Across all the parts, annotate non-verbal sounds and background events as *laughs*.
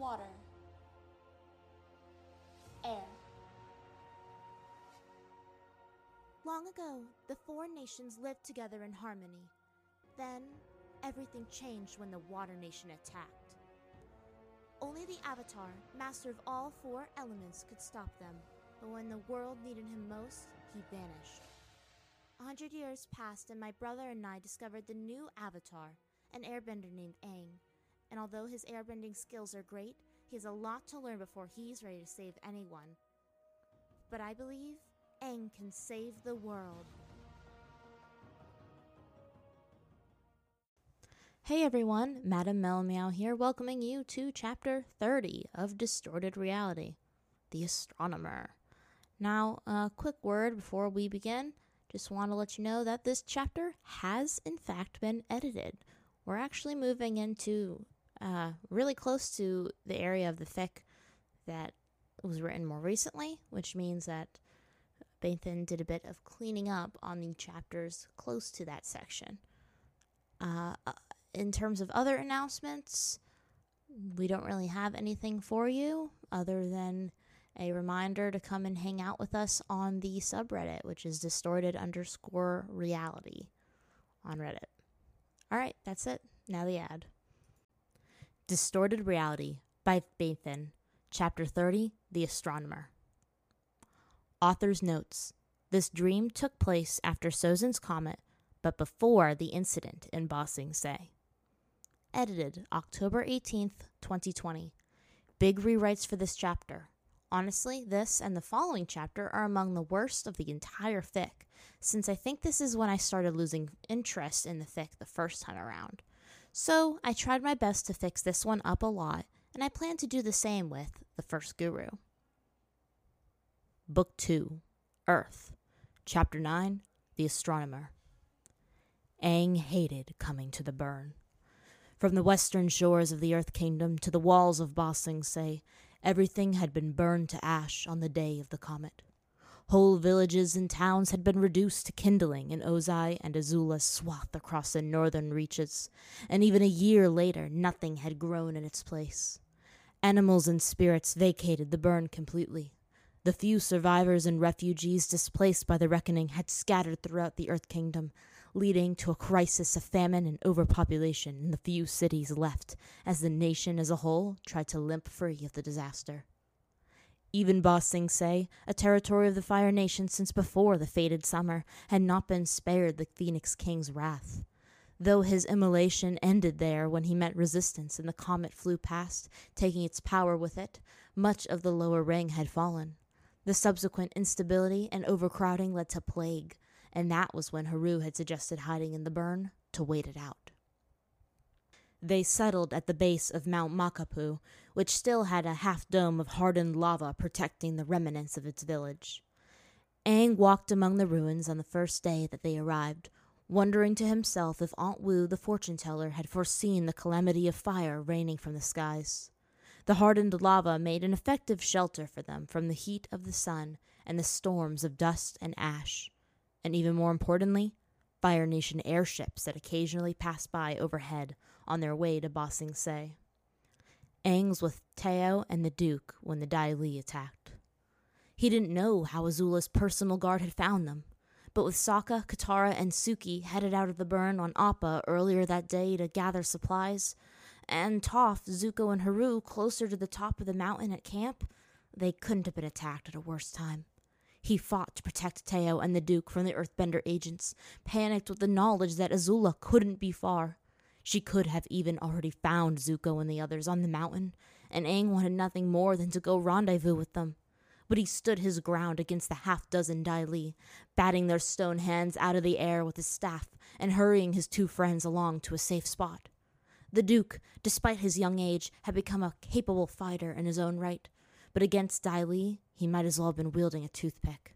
water, air. Long ago, the four nations lived together in harmony. Then, everything changed when the Water Nation attacked. Only the Avatar, master of all four elements, could stop them, but when the world needed him most, he vanished. A hundred years passed, and my brother and I discovered the new Avatar, an airbender named Aang. And although his airbending skills are great, he has a lot to learn before he's ready to save anyone. But I believe Aang can save the world. Hey everyone, Madam Mel Meow here, welcoming you to chapter 30 of Distorted Reality The Astronomer. Now, a quick word before we begin. Just want to let you know that this chapter has, in fact, been edited. We're actually moving into uh, really close to the area of the fic that was written more recently, which means that Bathan did a bit of cleaning up on the chapters close to that section. Uh, uh, in terms of other announcements, we don't really have anything for you other than a reminder to come and hang out with us on the subreddit, which is distorted underscore reality on Reddit. All right, that's it. Now the ad. Distorted Reality by Bathan, Chapter 30 The Astronomer. Author's Notes This dream took place after Sozin's Comet, but before the incident in Ba Sing Se. Edited October 18th, 2020. Big rewrites for this chapter. Honestly, this and the following chapter are among the worst of the entire fic, since I think this is when I started losing interest in the fic the first time around. So I tried my best to fix this one up a lot, and I plan to do the same with The First Guru. Book 2 Earth, Chapter 9 The Astronomer. Aang hated coming to the burn. From the western shores of the Earth Kingdom to the walls of Ba Sing Se, everything had been burned to ash on the day of the comet. Whole villages and towns had been reduced to kindling in Ozai and Azula's swath across the northern reaches, and even a year later nothing had grown in its place. Animals and spirits vacated the burn completely. The few survivors and refugees displaced by the reckoning had scattered throughout the Earth Kingdom, leading to a crisis of famine and overpopulation in the few cities left as the nation as a whole tried to limp free of the disaster. Even Ba Sing Se, a territory of the Fire Nation since before the fated summer, had not been spared the Phoenix King's wrath. Though his immolation ended there when he met resistance and the comet flew past, taking its power with it, much of the lower ring had fallen. The subsequent instability and overcrowding led to plague, and that was when Haru had suggested hiding in the burn to wait it out. They settled at the base of Mount Makapu, which still had a half dome of hardened lava protecting the remnants of its village. Aang walked among the ruins on the first day that they arrived, wondering to himself if Aunt Wu, the fortune teller, had foreseen the calamity of fire raining from the skies. The hardened lava made an effective shelter for them from the heat of the sun and the storms of dust and ash and even more importantly, Fire Nation airships that occasionally passed by overhead on their way to Ba Sing Se. With Teo and the Duke when the Dai Li attacked. He didn't know how Azula's personal guard had found them, but with Sokka, Katara, and Suki headed out of the burn on Appa earlier that day to gather supplies, and Toph, Zuko, and Haru closer to the top of the mountain at camp, they couldn't have been attacked at a worse time. He fought to protect Teo and the Duke from the Earthbender agents, panicked with the knowledge that Azula couldn't be far. She could have even already found Zuko and the others on the mountain, and Aang wanted nothing more than to go rendezvous with them. But he stood his ground against the half dozen Dai Li, batting their stone hands out of the air with his staff and hurrying his two friends along to a safe spot. The Duke, despite his young age, had become a capable fighter in his own right, but against Dai Li, he might as well have been wielding a toothpick.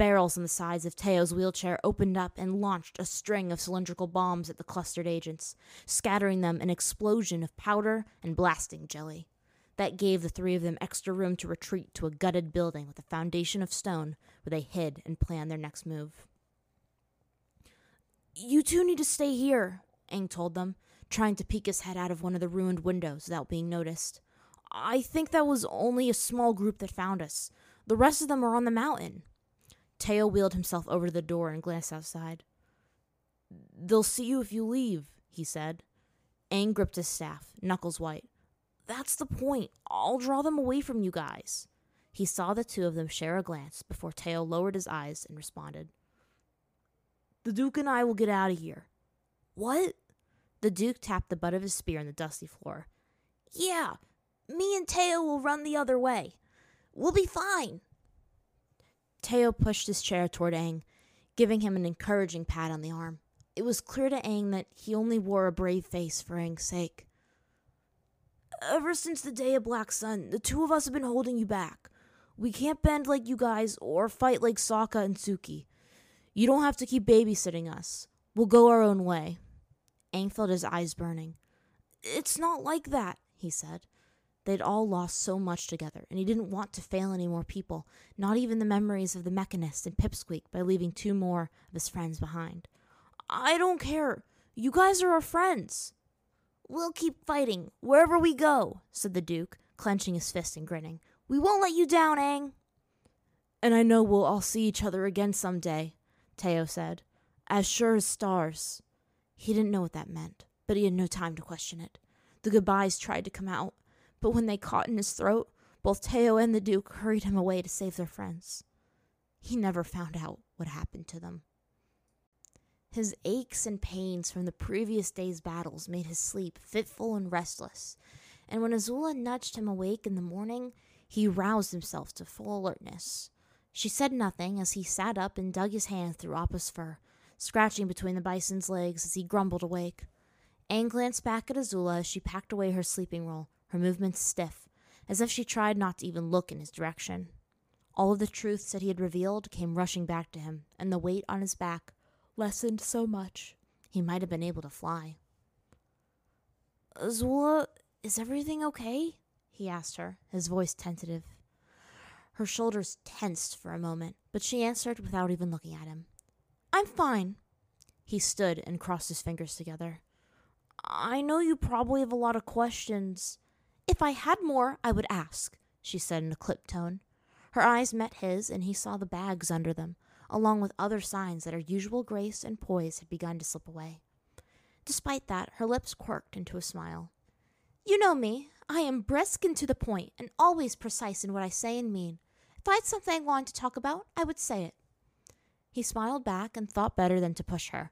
Barrels on the sides of Teo's wheelchair opened up and launched a string of cylindrical bombs at the clustered agents, scattering them an explosion of powder and blasting jelly. That gave the three of them extra room to retreat to a gutted building with a foundation of stone where they hid and planned their next move. You two need to stay here, Aang told them, trying to peek his head out of one of the ruined windows without being noticed. I think that was only a small group that found us. The rest of them are on the mountain. Teo wheeled himself over to the door and glanced outside. They'll see you if you leave, he said. Aang gripped his staff, knuckles white. That's the point. I'll draw them away from you guys. He saw the two of them share a glance before Teo lowered his eyes and responded. The Duke and I will get out of here. What? The Duke tapped the butt of his spear on the dusty floor. Yeah, me and Teo will run the other way. We'll be fine. Teo pushed his chair toward Aang, giving him an encouraging pat on the arm. It was clear to Aang that he only wore a brave face for Aang's sake. Ever since the day of Black Sun, the two of us have been holding you back. We can't bend like you guys or fight like Sokka and Suki. You don't have to keep babysitting us. We'll go our own way. Aang felt his eyes burning. It's not like that, he said. They'd all lost so much together, and he didn't want to fail any more people, not even the memories of the Mechanist and Pipsqueak, by leaving two more of his friends behind. I don't care. You guys are our friends. We'll keep fighting wherever we go, said the Duke, clenching his fist and grinning. We won't let you down, Aang. And I know we'll all see each other again some day, Teo said, as sure as stars. He didn't know what that meant, but he had no time to question it. The goodbyes tried to come out, but when they caught in his throat, both Teo and the Duke hurried him away to save their friends. He never found out what happened to them. His aches and pains from the previous day's battles made his sleep fitful and restless, and when Azula nudged him awake in the morning, he roused himself to full alertness. She said nothing as he sat up and dug his hand through Appa's fur, scratching between the bison's legs as he grumbled awake. Aang glanced back at Azula as she packed away her sleeping roll, her movements stiff, as if she tried not to even look in his direction. All of the truths that he had revealed came rushing back to him, and the weight on his back lessened so much he might have been able to fly. Azula, is everything okay? he asked her, his voice tentative. Her shoulders tensed for a moment, but she answered without even looking at him. I'm fine. He stood and crossed his fingers together. I know you probably have a lot of questions. If I had more, I would ask, she said in a clipped tone. Her eyes met his, and he saw the bags under them, along with other signs that her usual grace and poise had begun to slip away. Despite that, her lips quirked into a smile. You know me. I am brisk and to the point, and always precise in what I say and mean. If I had something I wanted to talk about, I would say it. He smiled back and thought better than to push her.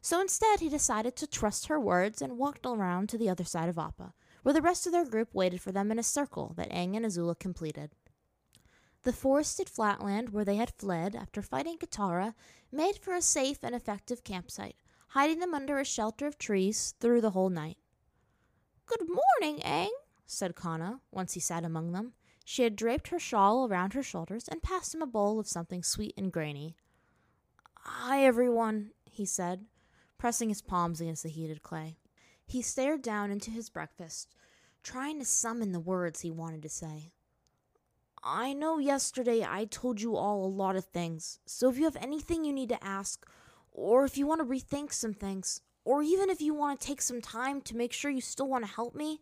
So instead, he decided to trust her words and walked around to the other side of Appa, where the rest of their group waited for them in a circle that Aang and Azula completed. The forested flatland where they had fled after fighting Katara made for a safe and effective campsite, hiding them under a shelter of trees through the whole night. Good morning, Aang, said Kanna, once he sat among them. She had draped her shawl around her shoulders and passed him a bowl of something sweet and grainy. Hi, everyone, he said, pressing his palms against the heated clay. He stared down into his breakfast, trying to summon the words he wanted to say. I know yesterday I told you all a lot of things, so if you have anything you need to ask, or if you want to rethink some things, or even if you want to take some time to make sure you still want to help me.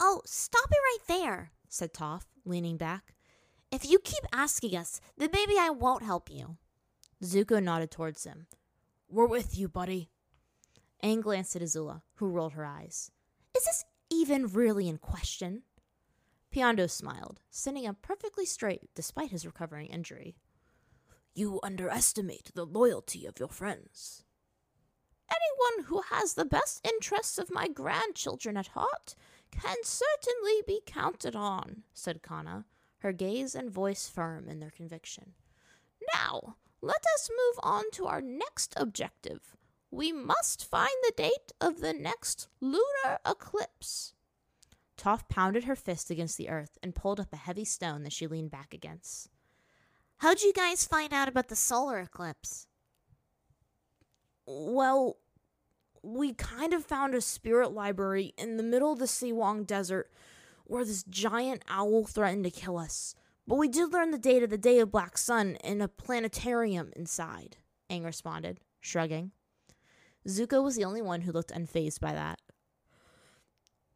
Oh, stop it right there, said Toph, leaning back. If you keep asking us, then maybe I won't help you. Zuko nodded towards him. We're with you, buddy. Aang glanced at Azula, who rolled her eyes. Is this even really in question? Piandao smiled, sitting up perfectly straight despite his recovering injury. You underestimate the loyalty of your friends. Anyone who has the best interests of my grandchildren at heart can certainly be counted on, said Kanna, her gaze and voice firm in their conviction. Now, let us move on to our next objective. We must find the date of the next lunar eclipse. Toph pounded her fist against the earth and pulled up a heavy stone that she leaned back against. How'd you guys find out about the solar eclipse? Well, we kind of found a spirit library in the middle of the Si Wong Desert where this giant owl threatened to kill us. But we did learn the date of the Day of Black Sun in a planetarium inside, Aang responded, shrugging. Zuko was the only one who looked unfazed by that.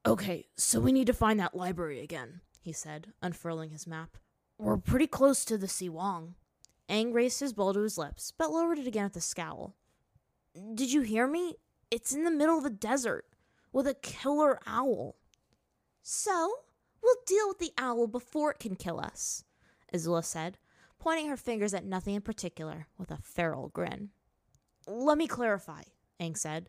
Okay, so we need to find that library again, he said, unfurling his map. We're pretty close to the Si Wong. Aang raised his bowl to his lips, but lowered it again with a scowl. Did you hear me? It's in the middle of the desert, with a killer owl. So, we'll deal with the owl before it can kill us, Azula said, pointing her fingers at nothing in particular with a feral grin. Let me clarify, Aang said.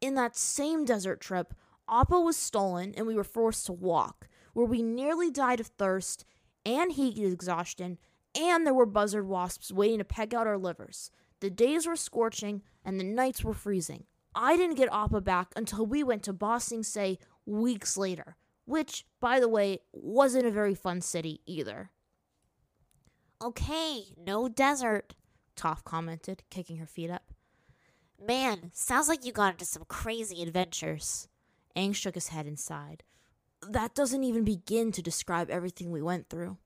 In that same desert trip, Appa was stolen and we were forced to walk, where we nearly died of thirst and heat exhaustion, and there were buzzard wasps waiting to peck out our livers. The days were scorching and the nights were freezing. I didn't get Appa back until we went to Ba Sing Se weeks later, which, by the way, wasn't a very fun city either. Okay, no desert, Toph commented, kicking her feet up. Man, sounds like you got into some crazy adventures. Aang shook his head and sighed. That doesn't even begin to describe everything we went through.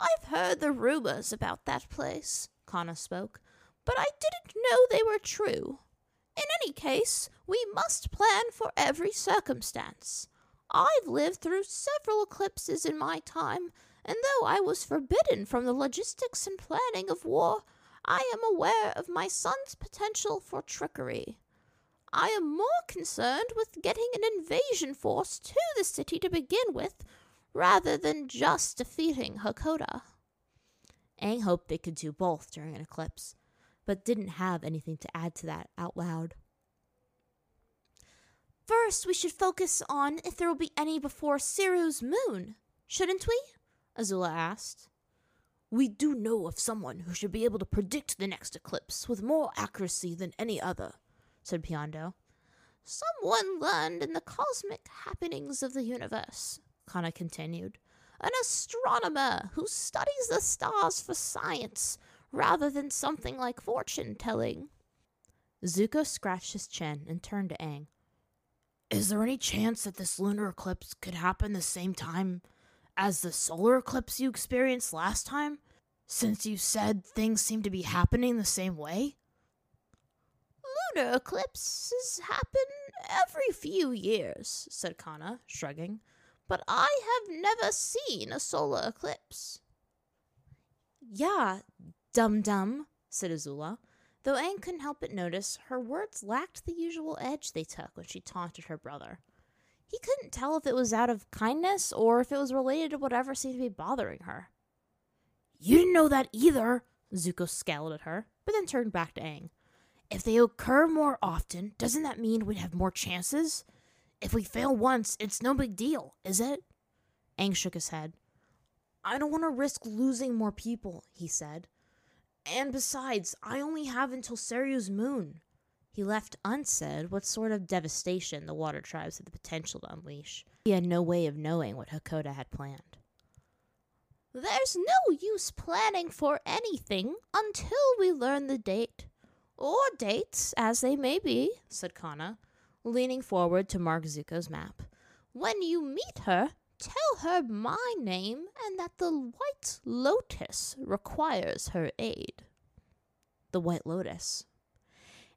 I've heard the rumors about that place, Kanna spoke, but I didn't know they were true. In any case, we must plan for every circumstance. I've lived through several eclipses in my time, and though I was forbidden from the logistics and planning of war, I am aware of my son's potential for trickery. I am more concerned with getting an invasion force to the city to begin with, rather than just defeating Hakoda. Aang hoped they could do both during an eclipse, but didn't have anything to add to that out loud. First, we should focus on if there will be any before Seru's moon, shouldn't we? Azula asked. We do know of someone who should be able to predict the next eclipse with more accuracy than any other, said Piandao. Someone learned in the cosmic happenings of the universe, Kanna continued. An astronomer who studies the stars for science rather than something like fortune telling. Zuko scratched his chin and turned to Aang. Is there any chance that this lunar eclipse could happen the same time as the solar eclipse you experienced last time? Since you said things seem to be happening the same way? lunar eclipses happen every few years, said Kanna, shrugging, but I have never seen a solar eclipse. Yeah, dum dum, said Azula, though Aang couldn't help but notice her words lacked the usual edge they took when she taunted her brother. He couldn't tell if it was out of kindness or if it was related to whatever seemed to be bothering her. You didn't know that either, Zuko scowled at her, but then turned back to Aang. If they occur more often, doesn't that mean we'd have more chances? If we fail once, it's no big deal, is it? Aang shook his head. I don't want to risk losing more people, he said. And besides, I only have until Seryu's moon. He left unsaid what sort of devastation the water tribes had the potential to unleash. He had no way of knowing what Hakoda had planned. There's no use planning for anything until we learn the date. Or dates, as they may be, said Kanna, leaning forward to mark Zuko's map. When you meet her, tell her my name and that the White Lotus requires her aid. The White Lotus.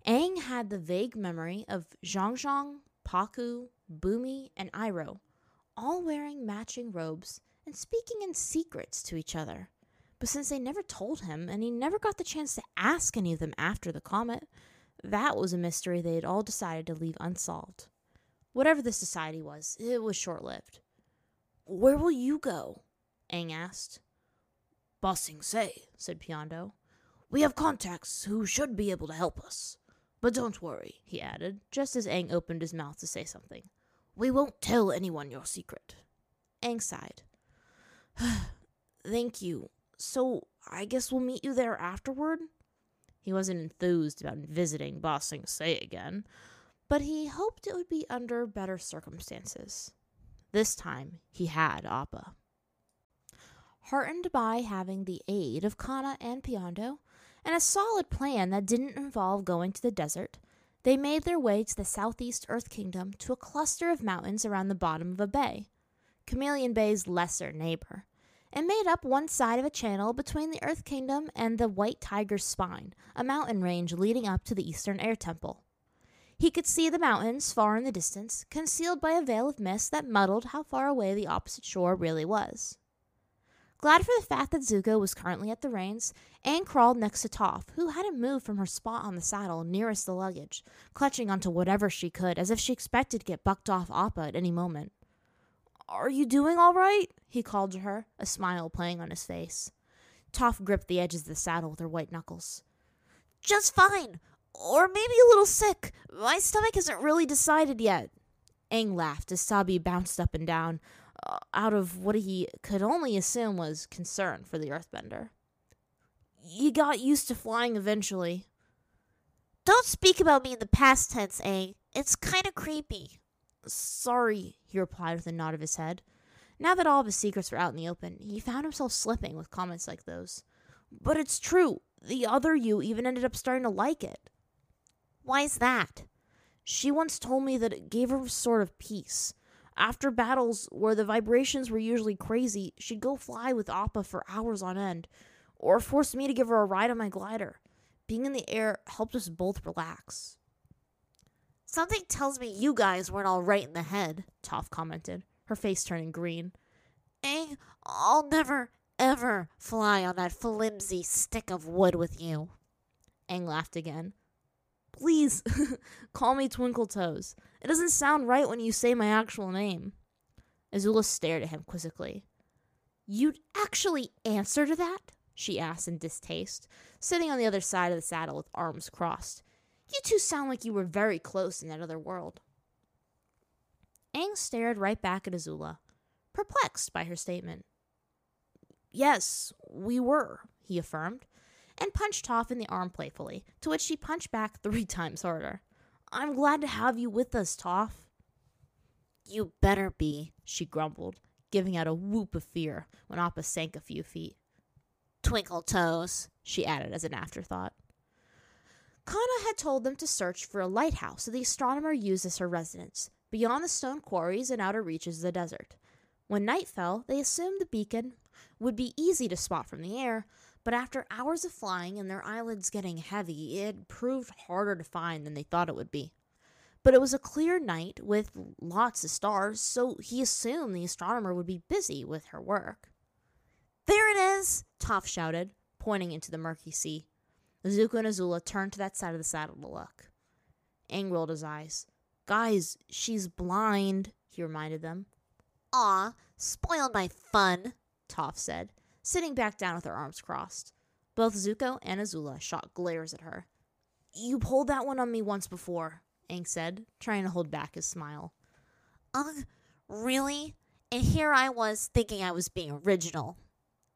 Aang had the vague memory of Jeong Jeong, Pakku, Bumi, and Iroh, all wearing matching robes and speaking in secrets to each other. But since they never told him, and he never got the chance to ask any of them after the comet, that was a mystery they had all decided to leave unsolved. Whatever the society was, it was short lived. Where will you go? Aang asked. Ba Sing Se, said Piandao. We have contacts who should be able to help us. But don't worry, he added, just as Aang opened his mouth to say something. We won't tell anyone your secret. Aang sighed. *sighs* Thank you. So I guess we'll meet you there afterward? He wasn't enthused about visiting Ba Sing Se again, but he hoped it would be under better circumstances. This time he had Appa. Heartened by having the aid of Kanna and Piandao, and a solid plan that didn't involve going to the desert, they made their way to the southeast Earth Kingdom to a cluster of mountains around the bottom of a bay, Chameleon Bay's lesser neighbor and made up one side of a channel between the Earth Kingdom and the White Tiger's Spine, a mountain range leading up to the Eastern Air Temple. He could see the mountains far in the distance, concealed by a veil of mist that muddled how far away the opposite shore really was. Glad for the fact that Zuko was currently at the reins, Aang crawled next to Toph, who hadn't moved from her spot on the saddle nearest the luggage, clutching onto whatever she could as if she expected to get bucked off Appa at any moment. Are you doing all right? he called to her, a smile playing on his face. Toph gripped the edges of the saddle with her white knuckles. Just fine. Or maybe a little sick. My stomach isn't really decided yet. Aang laughed as Sabi bounced up and down, Uh, out of what he could only assume was concern for the earthbender. You got used to flying eventually. Don't speak about me in the past tense, Aang. It's kind of creepy. Sorry, he replied with a nod of his head. Now that all of his secrets were out in the open, he found himself slipping with comments like those. But it's true. The other you even ended up starting to like it. Why's that? She once told me that it gave her a sort of peace. After battles where the vibrations were usually crazy, she'd go fly with Appa for hours on end, or force me to give her a ride on my glider. Being in the air helped us both relax. Something tells me you guys weren't all right in the head, Toph commented, her face turning green. Aang, I'll never, ever fly on that flimsy stick of wood with you. Aang laughed again. Please, *laughs* call me Twinkle Toes. It doesn't sound right when you say my actual name. Azula stared at him quizzically. You'd actually answer to that? she asked in distaste, sitting on the other side of the saddle with arms crossed. You two sound like you were very close in that other world. Aang stared right back at Azula, perplexed by her statement. Yes, we were, he affirmed, and punched Toph in the arm playfully, to which she punched back *laughs* three times harder. I'm glad to have you with us, Toph. You better be, she grumbled, giving out a whoop of fear when Appa sank a few feet. Twinkle toes, she added as an afterthought. Kanna had told them to search for a lighthouse that the astronomer used as her residence, beyond the stone quarries and outer reaches of the desert. When night fell, they assumed the beacon would be easy to spot from the air, but after hours of flying and their eyelids getting heavy, it proved harder to find than they thought it would be. But it was a clear night with lots of stars, so he assumed the astronomer would be busy with her work. There it is, Toph shouted, pointing into the murky sea. Zuko and Azula turned to that side of the saddle to look. Aang rolled his eyes. Guys, she's blind, he reminded them. Aw, spoiled my fun, Toph said, sitting back down with her arms crossed. Both Zuko and Azula shot glares at her. You pulled that one on me once before, Aang said, trying to hold back his smile. Ugh, really? And here I was thinking I was being original.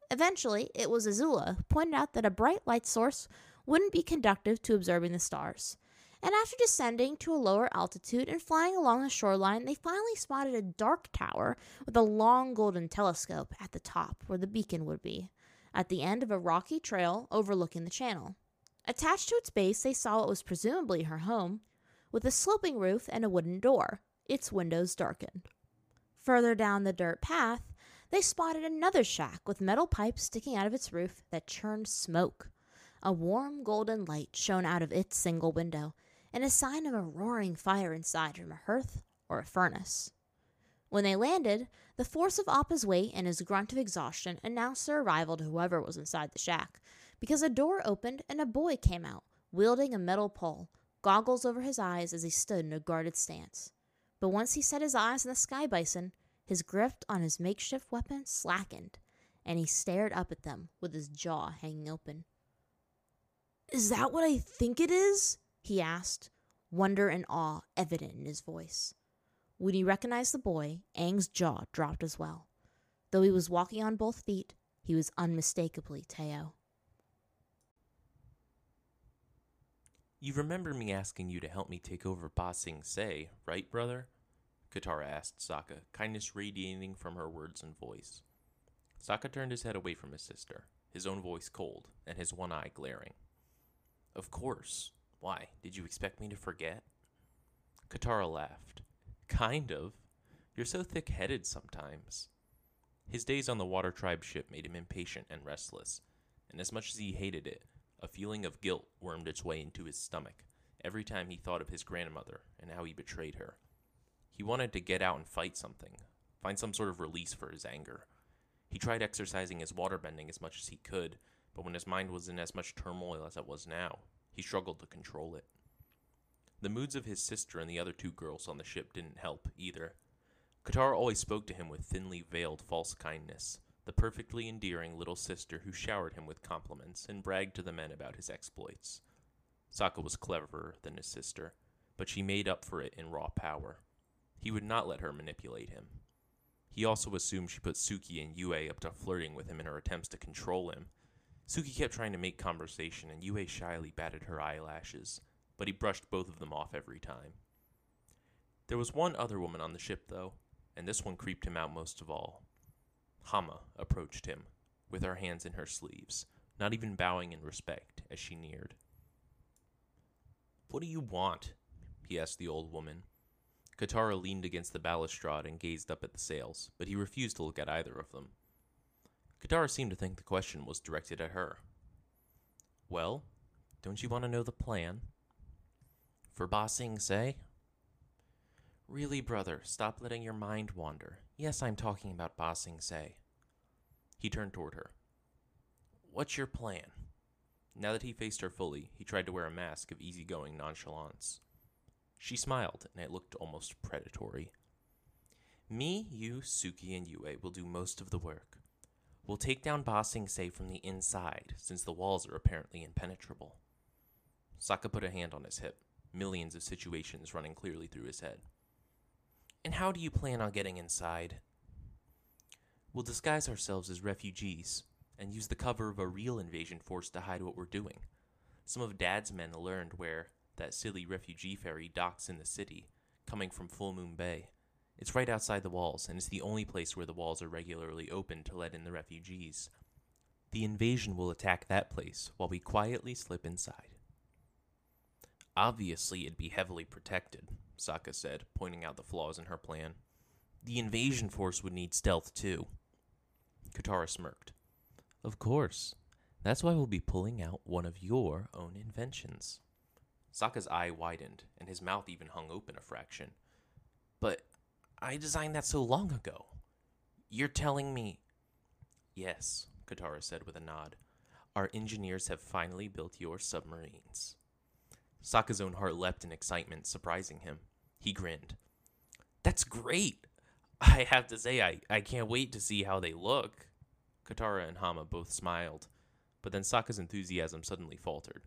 Eventually, it was Azula who pointed out that a bright light source wouldn't be conducive to observing the stars. And after descending to a lower altitude and flying along the shoreline, they finally spotted a dark tower with a long golden telescope at the top where the beacon would be, at the end of a rocky trail overlooking the channel. Attached to its base, they saw what was presumably her home, with a sloping roof and a wooden door, its windows darkened. Further down the dirt path, they spotted another shack with metal pipes sticking out of its roof that churned smoke. A warm golden light shone out of its single window, and a sign of a roaring fire inside from a hearth or a furnace. When they landed, the force of Appa's weight and his grunt of exhaustion announced their arrival to whoever was inside the shack, because a door opened and a boy came out, wielding a metal pole, goggles over his eyes as he stood in a guarded stance. But once he set his eyes on the sky bison, his grip on his makeshift weapon slackened, and he stared up at them with his jaw hanging open. Is that what I think it is? He asked, wonder and awe evident in his voice. When he recognized the boy, Aang's jaw dropped as well. Though he was walking on both feet, he was unmistakably Teo. You remember me asking you to help me take over Ba Sing Se, right, brother? Katara asked Sokka, kindness radiating from her words and voice. Sokka turned his head away from his sister, his own voice cold, and his one eye glaring. Of course. Why, did you expect me to forget? Katara laughed. Kind of. You're so thick headed sometimes. His days on the Water Tribe ship made him impatient and restless, and as much as he hated it, a feeling of guilt wormed its way into his stomach, every time he thought of his grandmother and how he betrayed her. He wanted to get out and fight something, find some sort of release for his anger. He tried exercising his waterbending as much as he could, but when his mind was in as much turmoil as it was now, he struggled to control it. The moods of his sister and the other two girls on the ship didn't help either. Katara always spoke to him with thinly veiled false kindness, the perfectly endearing little sister who showered him with compliments and bragged to the men about his exploits. Sokka was cleverer than his sister, but she made up for it in raw power. He would not let her manipulate him. He also assumed she put Suki and Yue up to flirting with him in her attempts to control him. Suki kept trying to make conversation, and Yue shyly batted her eyelashes, but he brushed both of them off every time. There was one other woman on the ship, though, and this one creeped him out most of all. Hama approached him, with her hands in her sleeves, not even bowing in respect as she neared. What do you want? he asked the old woman. Katara leaned against the balustrade and gazed up at the sails, but he refused to look at either of them. Katara seemed to think the question was directed at her. Well, don't you want to know the plan? For Ba Sing Se? Really, brother, stop letting your mind wander. Yes, I'm talking about Ba Sing Se. He turned toward her. What's your plan? Now that he faced her fully, he tried to wear a mask of easygoing nonchalance. She smiled, and it looked almost predatory. Me, you, Suki, and Yue will do most of the work. We'll take down Ba Sing Se from the inside, since the walls are apparently impenetrable. Sokka put a hand on his hip, millions of situations running clearly through his head. And how do you plan on getting inside? We'll disguise ourselves as refugees and use the cover of a real invasion force to hide what we're doing. Some of Dad's men learned where that silly refugee ferry docks in the city, coming from Full Moon Bay. It's right outside the walls, and it's the only place where the walls are regularly open to let in the refugees. The invasion will attack that place while we quietly slip inside. Obviously, it'd be heavily protected, Sokka said, pointing out the flaws in her plan. The invasion force would need stealth, too. Katara smirked. Of course. That's why we'll be pulling out one of your own inventions. Sokka's eye widened, and his mouth even hung open a fraction. But I designed that so long ago. You're telling me. Yes, Katara said with a nod. Our engineers have finally built your submarines. Sokka's own heart leapt in excitement, surprising him. He grinned. That's great! I have to say, I, I can't wait to see how they look. Katara and Hama both smiled, but then Sokka's enthusiasm suddenly faltered.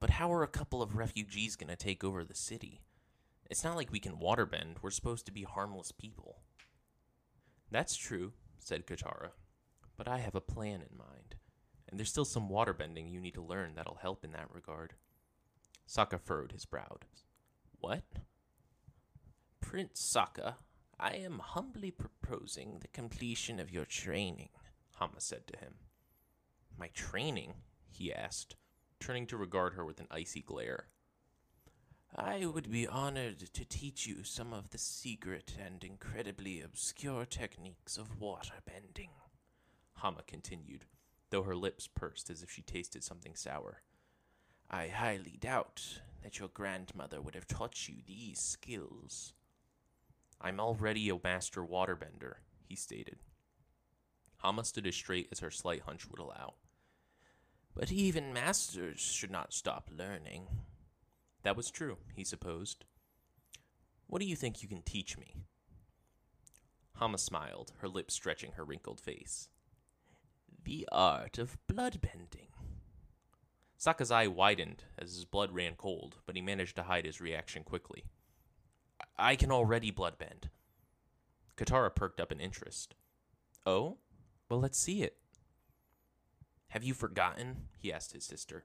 But how are a couple of refugees going to take over the city? It's not like we can waterbend. We're supposed to be harmless people. That's true, said Katara, but I have a plan in mind, and there's still some waterbending you need to learn that'll help in that regard. Sokka furrowed his brow. What? Prince Sokka, I am humbly proposing the completion of your training, Hama said to him. My training? he asked, turning to regard her with an icy glare. I would be honored to teach you some of the secret and incredibly obscure techniques of water bending, Hama continued, though her lips pursed as if she tasted something sour. I highly doubt that your grandmother would have taught you these skills. I'm already a master waterbender, he stated. Hama stood as straight as her slight hunch would allow. But even masters should not stop learning. That was true, he supposed. What do you think you can teach me? Hama smiled, her lips stretching her wrinkled face. The art of bloodbending. Sokka's eye widened as his blood ran cold, but he managed to hide his reaction quickly. I can already bloodbend. Katara perked up in interest. Oh? Well, let's see it. Have you forgotten? he asked his sister.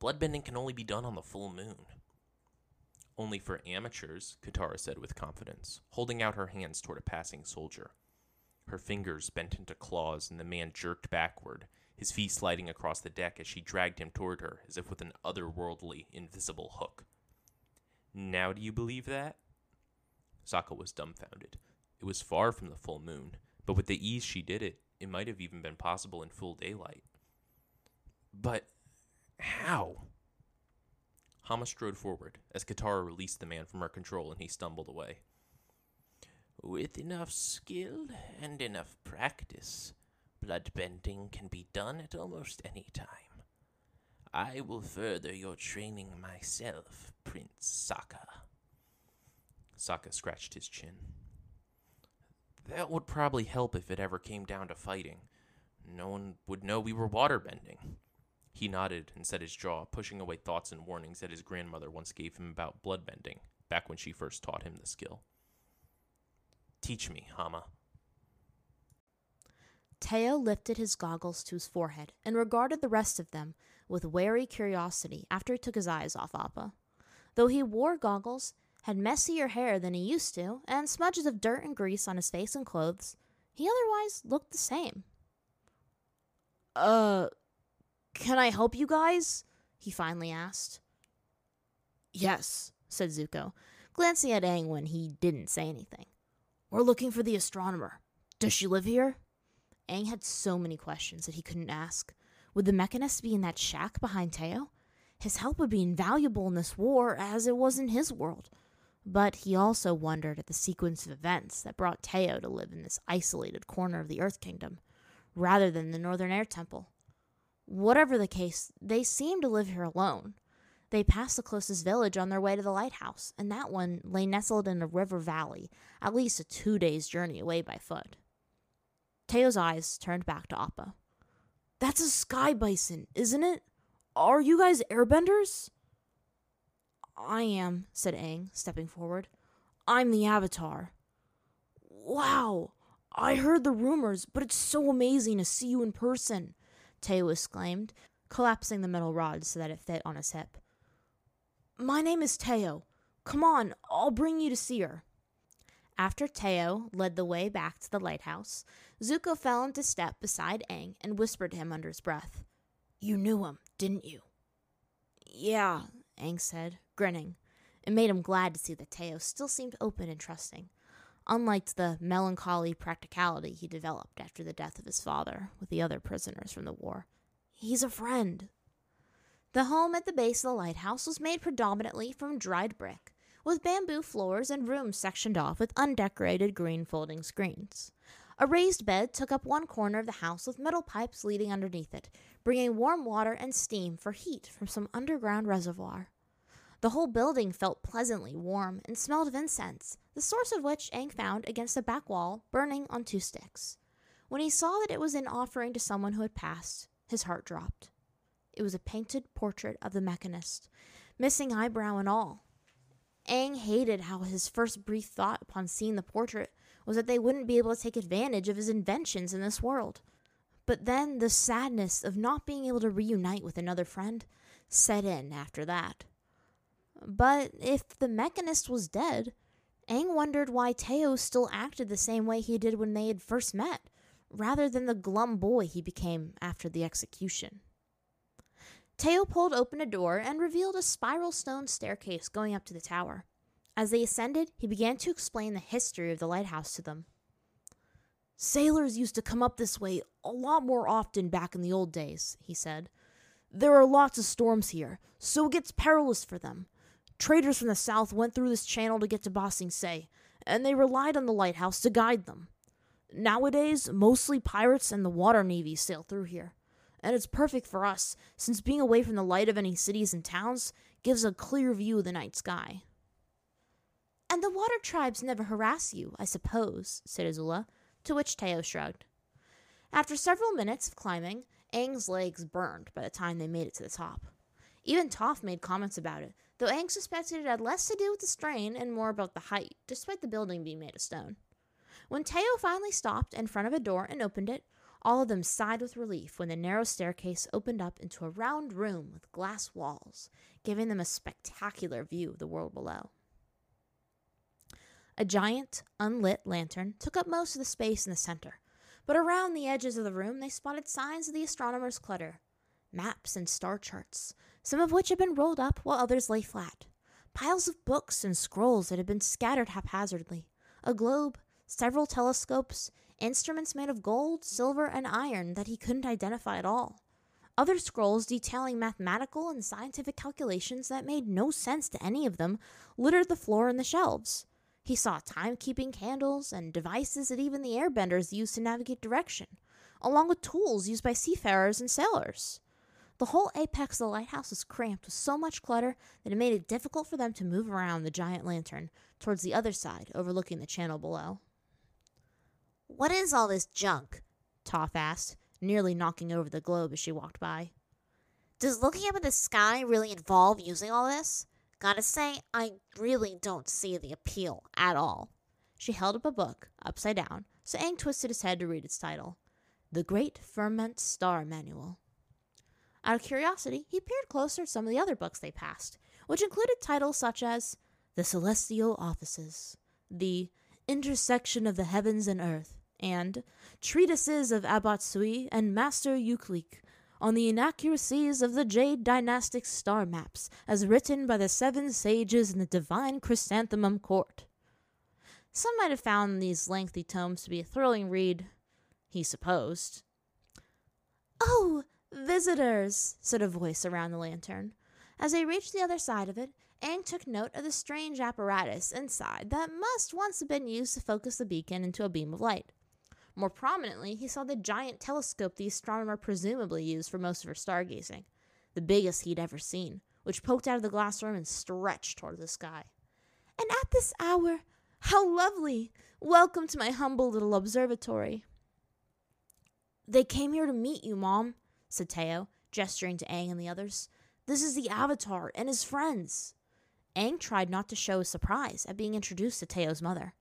Bloodbending can only be done on the full moon. Only for amateurs, Katara said with confidence, holding out her hands toward a passing soldier. Her fingers bent into claws, and the man jerked backward, his feet sliding across the deck as she dragged him toward her as if with an otherworldly, invisible hook. Now do you believe that? Sokka was dumbfounded. It was far from the full moon, but with the ease she did it, it might have even been possible in full daylight. But how? Hama strode forward as Katara released the man from her control and he stumbled away. With enough skill and enough practice, bloodbending can be done at almost any time. I will further your training myself, Prince Sokka. Sokka scratched his chin. That would probably help if it ever came down to fighting. No one would know we were waterbending. He nodded and set his jaw, pushing away thoughts and warnings that his grandmother once gave him about bloodbending, back when she first taught him the skill. Teach me, Hama. Teo lifted his goggles to his forehead and regarded the rest of them with wary curiosity after he took his eyes off Appa. Though he wore goggles, had messier hair than he used to, and smudges of dirt and grease on his face and clothes, he otherwise looked the same. Uh, can I help you guys? he finally asked. Yes, said Zuko, glancing at Aang when he didn't say anything. We're looking for the astronomer. Does she live here? Aang had so many questions that he couldn't ask. Would the mechanist be in that shack behind Teo? His help would be invaluable in this war, as it was in his world. But he also wondered at the sequence of events that brought Teo to live in this isolated corner of the Earth Kingdom, rather than the Northern Air Temple. Whatever the case, they seemed to live here alone. They passed the closest village on their way to the lighthouse, and that one lay nestled in a river valley, at least a two days' journey away by foot. Teo's eyes turned back to Appa. That's a sky bison, isn't it? Are you guys airbenders? I am, said Aang, stepping forward. I'm the Avatar. Wow, I heard the rumors, but it's so amazing to see you in person, Teo exclaimed, collapsing the metal rod so that it fit on his hip. My name is Teo. Come on, I'll bring you to see her. After Teo led the way back to the lighthouse, Zuko fell into step beside Aang and whispered to him under his breath. You knew him, didn't you? Yeah, Aang said, grinning. It made him glad to see that Teo still seemed open and trusting, unlike the melancholy practicality he developed after the death of his father with the other prisoners from the war. He's a friend. The home at the base of the lighthouse was made predominantly from dried brick, with bamboo floors and rooms sectioned off with undecorated green folding screens. A raised bed took up one corner of the house with metal pipes leading underneath it, bringing warm water and steam for heat from some underground reservoir. The whole building felt pleasantly warm and smelled of incense, the source of which Aang found against the back wall, burning on two sticks. When he saw that it was an offering to someone who had passed, his heart dropped. It was a painted portrait of the mechanist, missing eyebrow and all. Aang hated how his first brief thought upon seeing the portrait was that they wouldn't be able to take advantage of his inventions in this world. But then the sadness of not being able to reunite with another friend set in after that. But if the mechanist was dead, Aang wondered why Teo still acted the same way he did when they had first met, rather than the glum boy he became after the execution. Teo pulled open a door and revealed a spiral stone staircase going up to the tower. As they ascended, he began to explain the history of the lighthouse to them. Sailors used to come up this way a lot more often back in the old days, he said. There are lots of storms here, so it gets perilous for them. Traders from the south went through this channel to get to Ba Sing Se, and they relied on the lighthouse to guide them. Nowadays, mostly pirates and the water navy sail through here. And it's perfect for us, since being away from the light of any cities and towns gives a clear view of the night sky. And the water tribes never harass you, I suppose, said Azula, to which Teo shrugged. After several minutes of climbing, Aang's legs burned by the time they made it to the top. Even Toph made comments about it, though Aang suspected it had less to do with the strain and more about the height, despite the building being made of stone. When Teo finally stopped in front of a door and opened it, all of them sighed with relief when the narrow staircase opened up into a round room with glass walls, giving them a spectacular view of the world below. A giant, unlit lantern took up most of the space in the center, but around the edges of the room they spotted signs of the astronomer's clutter maps and star charts, some of which had been rolled up while others lay flat, piles of books and scrolls that had been scattered haphazardly, a globe, several telescopes, instruments made of gold, silver, and iron that he couldn't identify at all, Other scrolls detailing mathematical and scientific calculations that made no sense to any of them littered the floor and the shelves. He saw timekeeping candles and devices that even the airbenders used to navigate direction, along with tools used by seafarers and sailors. The whole apex of the lighthouse was cramped with so much clutter that it made it difficult for them to move around the giant lantern towards the other side, overlooking the channel below. What is all this junk? Toph asked, nearly knocking over the globe as she walked by. Does looking up at the sky really involve using all this? Gotta say, I really don't see the appeal at all. She held up a book, upside down, so Aang twisted his head to read its title The Great Ferment Star Manual. Out of curiosity, he peered closer at some of the other books they passed, which included titles such as The Celestial Offices, The Intersection of the Heavens and Earth, and Treatises of Abbot Sui and Master Euclic on the inaccuracies of the Jade dynastic star maps, as written by the seven sages in the divine chrysanthemum court. Some might have found these lengthy tomes to be a thrilling read, he supposed. Oh, visitors, said a voice around the lantern. As they reached the other side of it, Aang took note of the strange apparatus inside that must once have been used to focus the beacon into a beam of light. More prominently, he saw the giant telescope the astronomer presumably used for most of her stargazing, the biggest he'd ever seen, which poked out of the glass room and stretched toward the sky. And at this hour, how lovely! Welcome to my humble little observatory. They came here to meet you, Mom, said Teo, gesturing to Aang and the others. This is the Avatar and his friends. Aang tried not to show his surprise at being introduced to Teo's mother.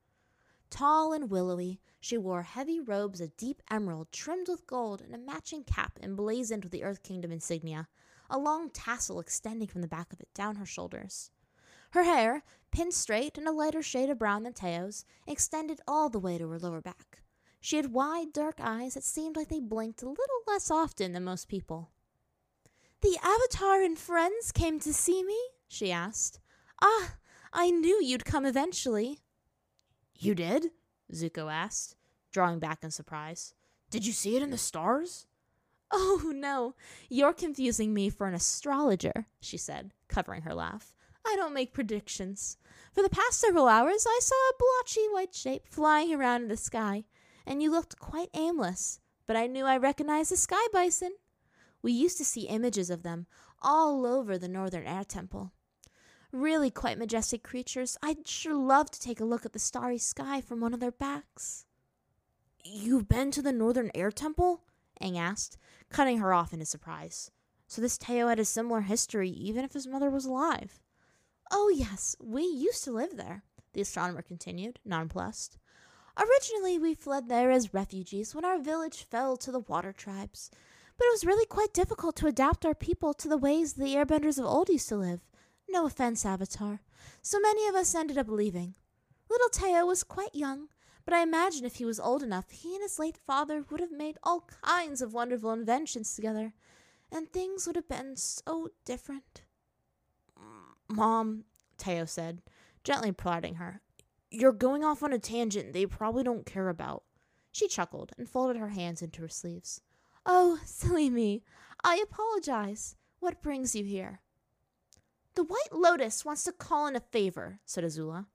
Tall and willowy, she wore heavy robes of deep emerald trimmed with gold and a matching cap emblazoned with the Earth Kingdom insignia, a long tassel extending from the back of it down her shoulders. Her hair, pinned straight and a lighter shade of brown than Teo's, extended all the way to her lower back. She had wide, dark eyes that seemed like they blinked a little less often than most people. The Avatar and friends came to see me? she asked. Ah, I knew you'd come eventually. You did? Zuko asked, drawing back in surprise. Did you see it in the stars? Oh, no, you're confusing me for an astrologer, she said, covering her laugh. I don't make predictions. For the past several hours, I saw a blotchy white shape flying around in the sky, and you looked quite aimless, but I knew I recognized the sky bison. We used to see images of them all over the northern air temple. Really quite majestic creatures. I'd sure love to take a look at the starry sky from one of their backs. You've been to the northern air temple? Aang asked, cutting her off in his surprise. So this Teo had a similar history, even if his mother was alive. Oh, yes, we used to live there, the astronomer continued, nonplussed. Originally, we fled there as refugees when our village fell to the water tribes. But it was really quite difficult to adapt our people to the ways the airbenders of old used to live. No offense, Avatar. So many of us ended up leaving. Little Teo was quite young, but I imagine if he was old enough, he and his late father would have made all kinds of wonderful inventions together, and things would have been so different. Mom, Teo said, gently prodding her, you're going off on a tangent they probably don't care about. She chuckled and folded her hands into her sleeves. Oh, silly me. I apologize. What brings you here? The White Lotus wants to call in a favor, said Azula.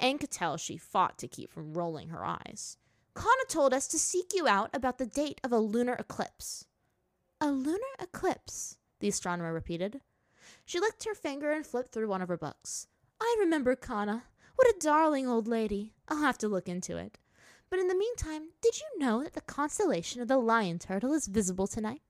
Aang could tell she fought to keep from rolling her eyes. Kanna told us to seek you out about the date of a lunar eclipse. A lunar eclipse, the astronomer repeated. She licked her finger and flipped through one of her books. I remember Kanna. What a darling old lady. I'll have to look into it. But in the meantime, did you know that the constellation of the lion turtle is visible tonight?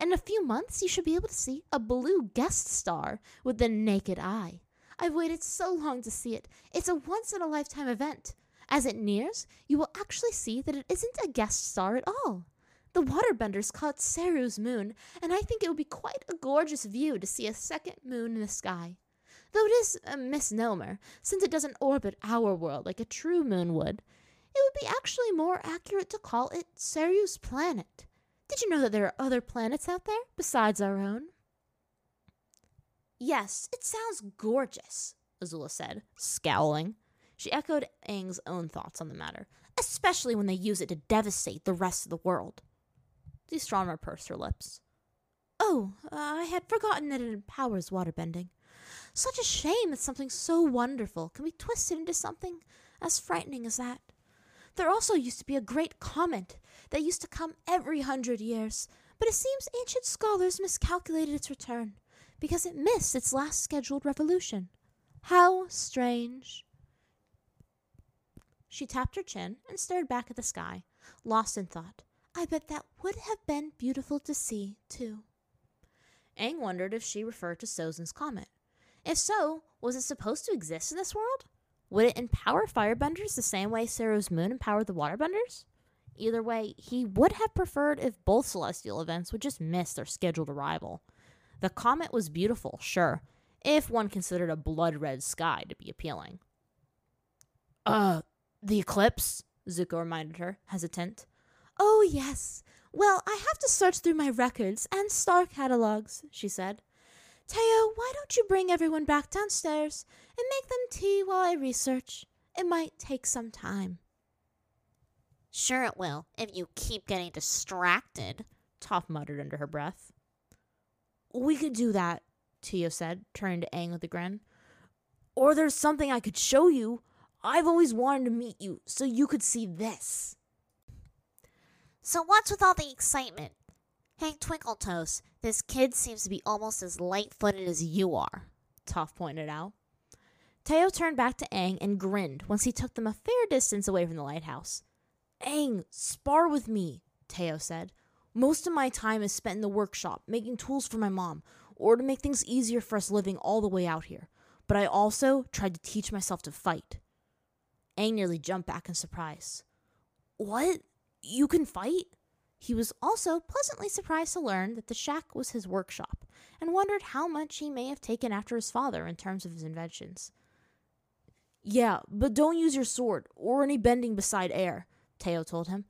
In a few months, you should be able to see a blue guest star with the naked eye. I've waited so long to see it. It's a once in a lifetime event. As it nears, you will actually see that it isn't a guest star at all. The waterbenders call it Seru's moon, and I think it would be quite a gorgeous view to see a second moon in the sky. Though it is a misnomer, since it doesn't orbit our world like a true moon would, it would be actually more accurate to call it Seru's planet. Did you know that there are other planets out there besides our own? Yes, it sounds gorgeous, Azula said, scowling. She echoed Aang's own thoughts on the matter, especially when they use it to devastate the rest of the world. The astronomer pursed her lips. Oh, I had forgotten that it empowers waterbending. Such a shame that something so wonderful can be twisted into something as frightening as that. There also used to be a great comet that used to come every hundred years, but it seems ancient scholars miscalculated its return because it missed its last scheduled revolution. How strange. She tapped her chin and stared back at the sky, lost in thought. I bet that would have been beautiful to see, too. Aang wondered if she referred to Sozin's comet. If so, was it supposed to exist in this world? Would it empower firebenders the same way Seru's moon empowered the waterbenders? Either way, he would have preferred if both celestial events would just miss their scheduled arrival. The comet was beautiful, sure, if one considered a blood red sky to be appealing. Uh, the eclipse? Zuko reminded her, hesitant. Oh, yes. Well, I have to search through my records and star catalogs, she said. Teo, why don't you bring everyone back downstairs and make them tea while I research? It might take some time. Sure it will, if you keep getting distracted, Toph muttered under her breath. We could do that, Teo said, turning to Aang with a grin. Or there's something I could show you. I've always wanted to meet you so you could see this. So what's with all the excitement? Hey, Twinkletoes, this kid seems to be almost as light-footed as you are, Toph pointed out. Teo turned back to Aang and grinned once he took them a fair distance away from the lighthouse. Aang, spar with me, Teo said. Most of my time is spent in the workshop making tools for my mom, or to make things easier for us living all the way out here. But I also tried to teach myself to fight. Aang nearly jumped back in surprise. What? You can fight? He was also pleasantly surprised to learn that the shack was his workshop, and wondered how much he may have taken after his father in terms of his inventions. Yeah, but don't use your sword, or any bending beside air, Teo told him.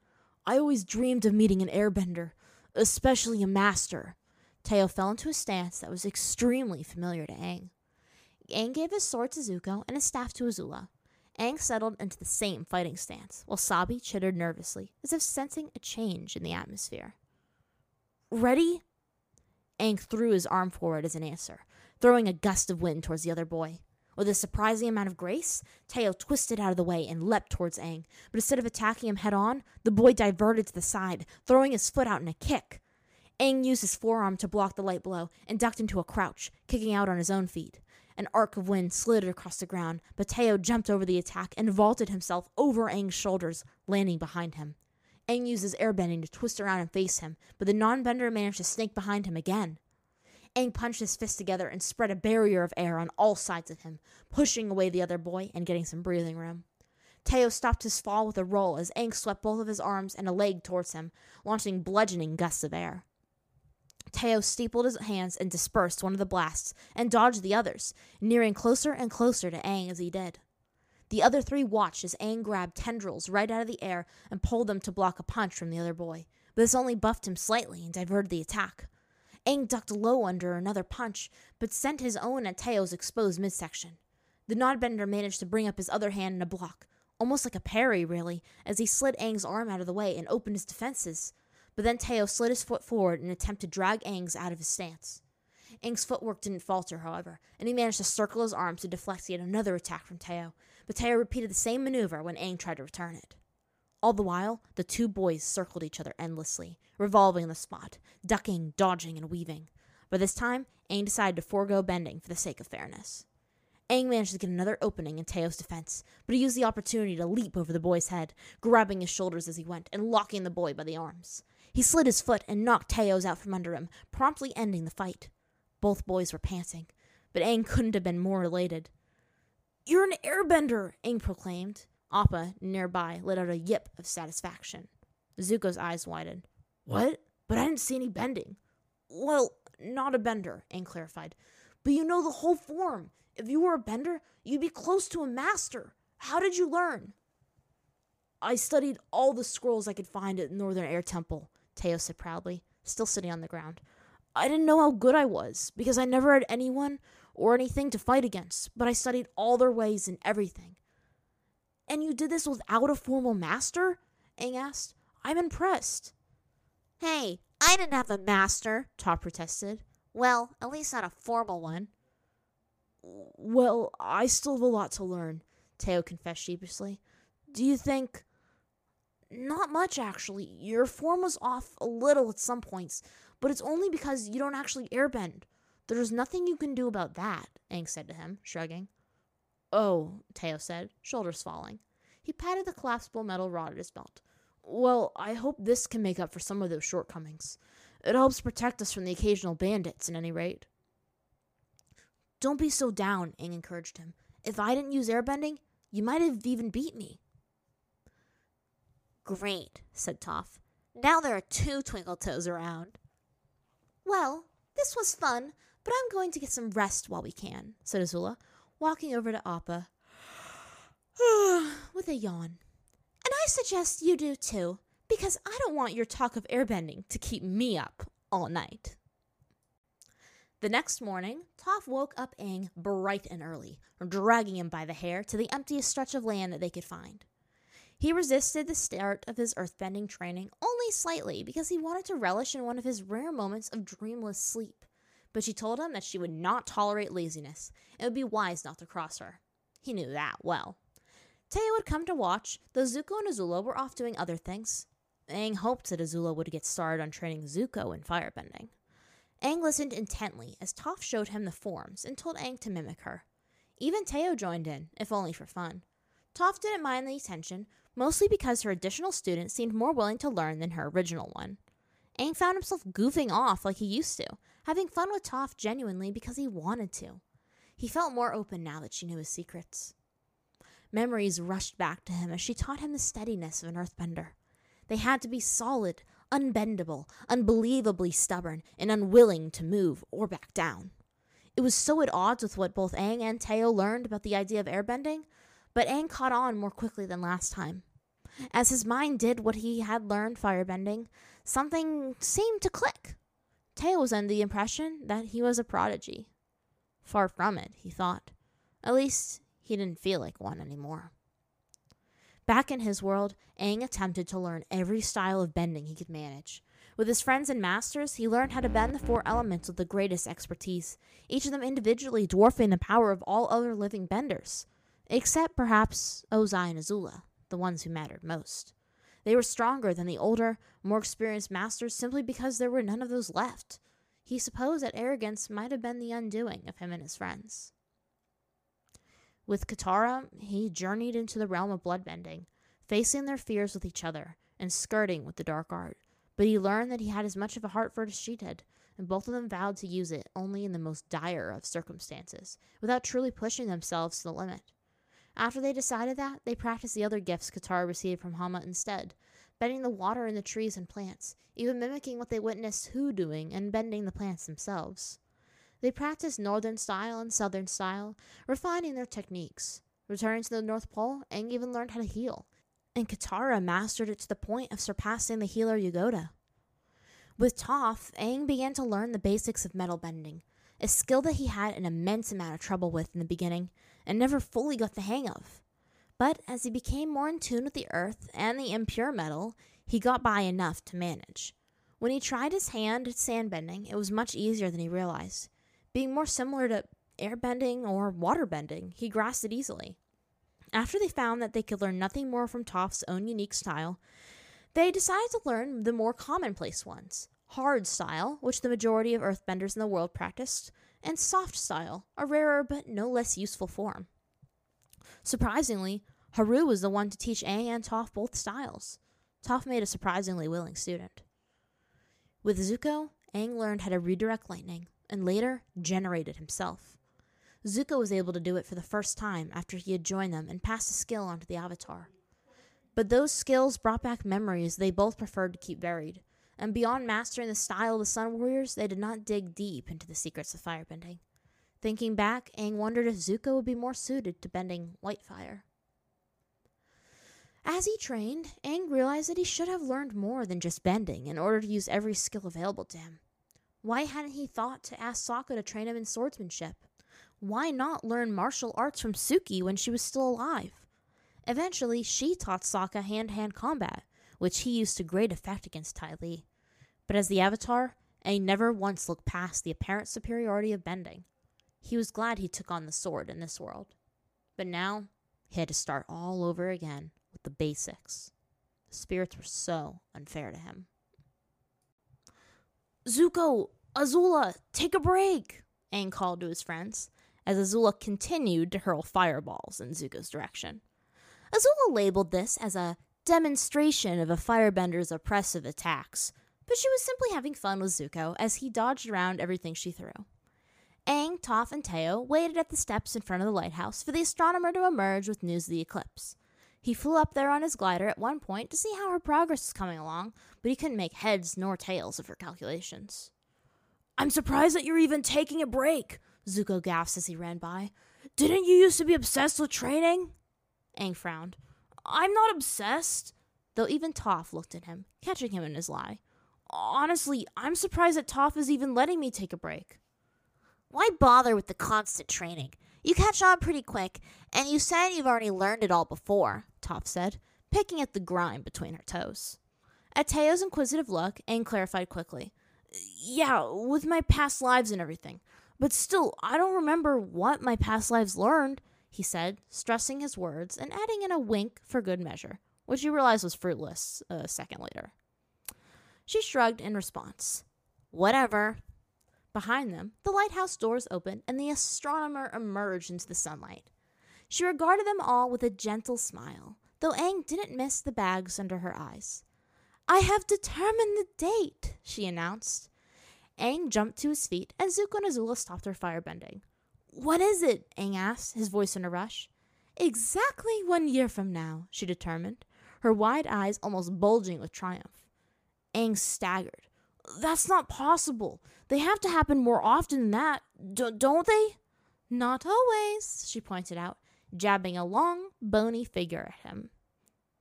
I always dreamed of meeting an airbender, especially a master. Teo fell into a stance that was extremely familiar to Aang. Aang gave his sword to Zuko and his staff to Azula. Aang settled into the same fighting stance, while Sabi chittered nervously, as if sensing a change in the atmosphere. Ready? Aang threw his arm forward as an answer, throwing a gust of wind towards the other boy. With a surprising amount of grace, Teo twisted out of the way and leapt towards Aang, but instead of attacking him head on, the boy diverted to the side, throwing his foot out in a kick. Aang used his forearm to block the light blow and ducked into a crouch, kicking out on his own feet. An arc of wind slid across the ground, but Teo jumped over the attack and vaulted himself over Aang's shoulders, landing behind him. Aang used his airbending to twist around and face him, but the non-bender managed to snake behind him again. Aang punched his fists together and spread a barrier of air on all sides of him, pushing away the other boy and getting some breathing room. Teo stopped his fall with a roll as Aang swept both of his arms and a leg towards him, launching bludgeoning gusts of air. Teo steepled his hands and dispersed one of the blasts and dodged the others, nearing closer and closer to Aang as he did. The other three watched as Aang grabbed tendrils right out of the air and pulled them to block a punch from the other boy, but this only buffed him slightly and diverted the attack. Aang ducked low under another punch, but sent his own at Teo's exposed midsection. The non-bender managed to bring up his other hand in a block, almost like a parry, really, as he slid Aang's arm out of the way and opened his defenses. But then Teo slid his foot forward in an attempt to drag Aang's out of his stance. Aang's footwork didn't falter, however, and he managed to circle his arms to deflect yet another attack from Teo, but Teo repeated the same maneuver when Aang tried to return it. All the while, the two boys circled each other endlessly, revolving in the spot, ducking, dodging, and weaving. But this time, Aang decided to forego bending for the sake of fairness. Aang managed to get another opening in Teo's defense, but he used the opportunity to leap over the boy's head, grabbing his shoulders as he went and locking the boy by the arms. He slid his foot and knocked Teo's out from under him, promptly ending the fight. Both boys were panting, but Aang couldn't have been more elated. You're an airbender, Aang proclaimed. Appa, nearby, let out a yip of satisfaction. Zuko's eyes widened. What? But I didn't see any bending. Well, not a bender, Aang clarified. But you know the whole form. If you were a bender, you'd be close to a master. How did you learn? I studied all the scrolls I could find at Northern Air Temple, Teo said proudly, still sitting on the ground. I didn't know how good I was, because I never had anyone or anything to fight against, but I studied all their ways and everything. And you did this without a formal master? Aang asked. I'm impressed. Hey, I didn't have a master, Toph protested. Well, at least not a formal one. Well, I still have a lot to learn, Teo confessed sheepishly. Do you think. Not much, actually. Your form was off a little at some points, but it's only because you don't actually airbend. There's nothing you can do about that, Aang said to him, shrugging. Oh, Teo said, shoulders falling. He patted the collapsible metal rod at his belt. Well, I hope this can make up for some of those shortcomings. It helps protect us from the occasional bandits, at any rate. Don't be so down, Aang encouraged him. If I didn't use airbending, you might have even beat me. Great, said Toph. Now there are two Twinkle Toes around. Well, this was fun, but I'm going to get some rest while we can, said Azula, walking over to Appa *sighs* with a yawn. And I suggest you do too, because I don't want your talk of airbending to keep me up all night. The next morning, Toph woke up Aang bright and early, dragging him by the hair to the emptiest stretch of land that they could find. He resisted the start of his earthbending training only slightly because he wanted to relish in one of his rare moments of dreamless sleep. But she told him that she would not tolerate laziness and would be wise not to cross her. He knew that well. Teo had come to watch, though Zuko and Azula were off doing other things. Aang hoped that Azula would get started on training Zuko in firebending. Aang listened intently as Toph showed him the forms and told Aang to mimic her. Even Teo joined in, if only for fun. Toph didn't mind the attention, mostly because her additional student seemed more willing to learn than her original one. Aang found himself goofing off like he used to, having fun with Toph genuinely because he wanted to. He felt more open now that she knew his secrets. Memories rushed back to him as she taught him the steadiness of an earthbender. They had to be solid, unbendable, unbelievably stubborn, and unwilling to move or back down. It was so at odds with what both Aang and Teo learned about the idea of airbending, but Aang caught on more quickly than last time. As his mind did what he had learned firebending, something seemed to click. Teo was under the impression that he was a prodigy. Far from it, he thought. At least, he didn't feel like one anymore. Back in his world, Aang attempted to learn every style of bending he could manage. With his friends and masters, he learned how to bend the four elements with the greatest expertise, each of them individually dwarfing the power of all other living benders, except perhaps Ozai and Azula, the ones who mattered most. They were stronger than the older, more experienced masters simply because there were none of those left. He supposed that arrogance might have been the undoing of him and his friends. With Katara, he journeyed into the realm of bloodbending, facing their fears with each other and skirting with the dark art. But he learned that he had as much of a heart for it as she did, and both of them vowed to use it only in the most dire of circumstances, without truly pushing themselves to the limit. After they decided that, they practiced the other gifts Katara received from Hama instead, bending the water in the trees and plants, even mimicking what they witnessed Huu doing and bending the plants themselves. They practiced northern style and southern style, refining their techniques. Returning to the North Pole, Aang even learned how to heal, and Katara mastered it to the point of surpassing the healer Yagoda. With Toph, Aang began to learn the basics of metal bending, a skill that he had an immense amount of trouble with in the beginning and never fully got the hang of. But as he became more in tune with the earth and the impure metal, he got by enough to manage. When he tried his hand at sandbending, it was much easier than he realized. Being more similar to airbending or waterbending, he grasped it easily. After they found that they could learn nothing more from Toph's own unique style, they decided to learn the more commonplace ones hard style, which the majority of earthbenders in the world practiced, and soft style, a rarer but no less useful form. Surprisingly, Haru was the one to teach Aang and Toph both styles. Toph made a surprisingly willing student. With Zuko, Aang learned how to redirect lightning, and later generated himself. Zuko was able to do it for the first time after he had joined them and passed a skill onto the Avatar. But those skills brought back memories they both preferred to keep buried, and beyond mastering the style of the Sun Warriors, they did not dig deep into the secrets of firebending. Thinking back, Aang wondered if Zuko would be more suited to bending white fire. As he trained, Aang realized that he should have learned more than just bending in order to use every skill available to him. Why hadn't he thought to ask Sokka to train him in swordsmanship? Why not learn martial arts from Suki when she was still alive? Eventually, she taught Sokka hand to hand combat, which he used to great effect against Ty Lee. But as the Avatar, Aang never once looked past the apparent superiority of bending. He was glad he took on the sword in this world. But now he had to start all over again with the basics. The spirits were so unfair to him. Zuko, Azula, take a break, Aang called to his friends, as Azula continued to hurl fireballs in Zuko's direction. Azula labeled this as a demonstration of a firebender's oppressive attacks, but she was simply having fun with Zuko as he dodged around everything she threw. Aang, Toph, and Teo waited at the steps in front of the lighthouse for the astronomer to emerge with news of the eclipse. He flew up there on his glider at one point to see how her progress was coming along, but he couldn't make heads nor tails of her calculations. I'm surprised that you're even taking a break, Zuko gasped as he ran by. Didn't you used to be obsessed with training? Aang frowned. I'm not obsessed, though even Toph looked at him, catching him in his lie. Honestly, I'm surprised that Toph is even letting me take a break. Why bother with the constant training? You catch on pretty quick, and you said you've already learned it all before, Toph said, picking at the grime between her toes. At Teo's inquisitive look, Aang clarified quickly. Yeah, with my past lives and everything. But still, I don't remember what my past lives learned, he said, stressing his words and adding in a wink for good measure, which he realized was fruitless uh, a second later. She shrugged in response. Whatever. Behind them, the lighthouse doors opened and the astronomer emerged into the sunlight. She regarded them all with a gentle smile, though Aang didn't miss the bags under her eyes. I have determined the date, she announced. Aang jumped to his feet, and Zuko and Azula stopped their firebending. What is it? Aang asked, his voice in a rush. Exactly one year from now, she determined, her wide eyes almost bulging with triumph. Aang staggered. That's not possible. They have to happen more often than that, D- don't they? Not always, she pointed out, jabbing a long, bony figure at him.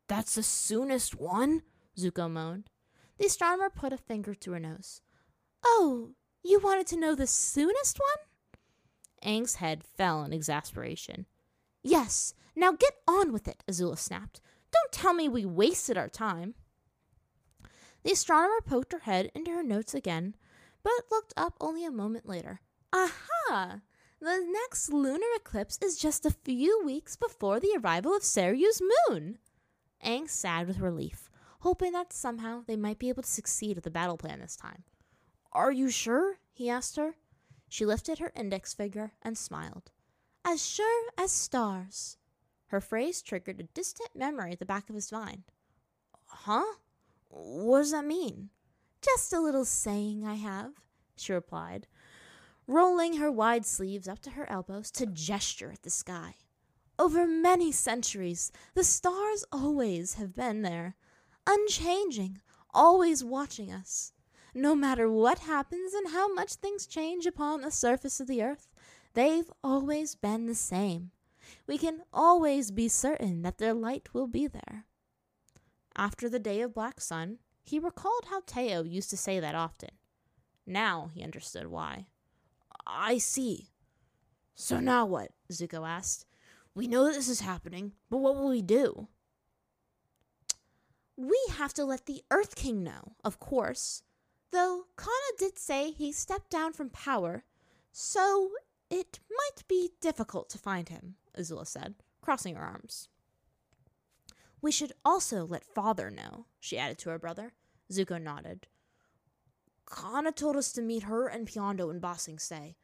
That's the soonest one, Zuko moaned. The astronomer put a finger to her nose. Oh, you wanted to know the soonest one? Aang's head fell in exasperation. Yes, now get on with it, Azula snapped. Don't tell me we wasted our time. The astronomer poked her head into her notes again, but looked up only a moment later. Aha! The next lunar eclipse is just a few weeks before the arrival of Saryu's moon. Aang sighed with relief, hoping that somehow they might be able to succeed with the battle plan this time. Are you sure? he asked her. She lifted her index finger and smiled. As sure as stars. Her phrase triggered a distant memory at the back of his mind. Huh? What does that mean? Just a little saying I have, she replied, rolling her wide sleeves up to her elbows to gesture at the sky. Over many centuries, the stars always have been there, unchanging, always watching us. No matter what happens and how much things change upon the surface of the earth, they've always been the same. We can always be certain that their light will be there. After the day of Black Sun, he recalled how Teo used to say that often. Now he understood why. I see. So now what? Zuko asked. We know that this is happening, but what will we do? We have to let the Earth King know, of course. Though Kanna did say he stepped down from power, so it might be difficult to find him, Azula said, crossing her arms. We should also let father know, she added to her brother. Zuko nodded. Kanna told us to meet her and Piandao in Ba Sing Se,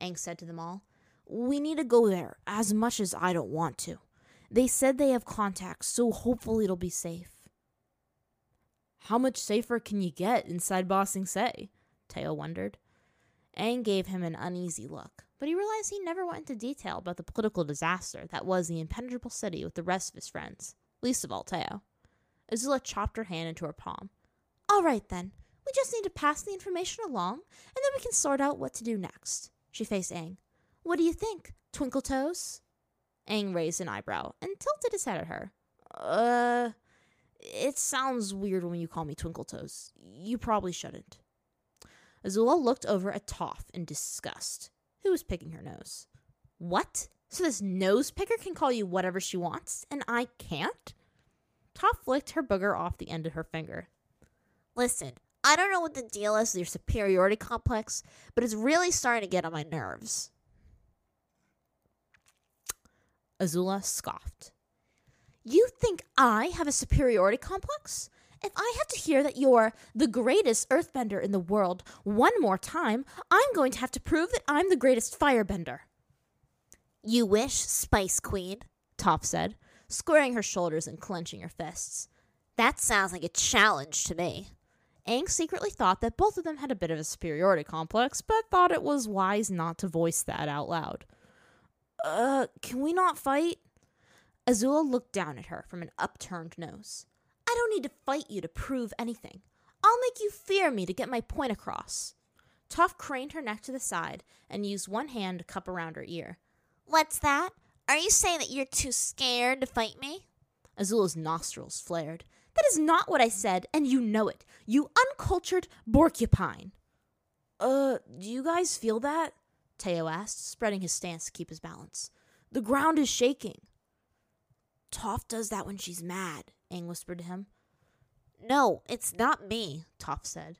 Aang said to them all. We need to go there, as much as I don't want to. They said they have contacts, so hopefully it'll be safe. How much safer can you get inside Ba Sing Se? Teo wondered. Aang gave him an uneasy look, but he realized he never went into detail about the political disaster that was the impenetrable city with the rest of his friends least of all Teo. Azula chopped her hand into her palm. All right, then. We just need to pass the information along, and then we can sort out what to do next. She faced Aang. What do you think, Twinkle Toes? Aang raised an eyebrow and tilted his head at her. Uh, it sounds weird when you call me Twinkle Toes. You probably shouldn't. Azula looked over at Toph in disgust, who was picking her nose. What? So this nose picker can call you whatever she wants, and I can't? Toph flicked her booger off the end of her finger. Listen, I don't know what the deal is with your superiority complex, but it's really starting to get on my nerves. Azula scoffed. You think I have a superiority complex? If I have to hear that you're the greatest earthbender in the world one more time, I'm going to have to prove that I'm the greatest firebender. You wish, Spice Queen, Toph said, squaring her shoulders and clenching her fists. That sounds like a challenge to me. Aang secretly thought that both of them had a bit of a superiority complex, but thought it was wise not to voice that out loud. Uh, can we not fight? Azula looked down at her from an upturned nose. I don't need to fight you to prove anything. I'll make you fear me to get my point across. Toph craned her neck to the side and used one hand to cup around her ear. What's that? Are you saying that you're too scared to fight me? Azula's nostrils flared. That is not what I said, and you know it. You uncultured porcupine. Uh, do you guys feel that? Teo asked, spreading his stance to keep his balance. The ground is shaking. Toph does that when she's mad, Aang whispered to him. No, it's not me, Toph said.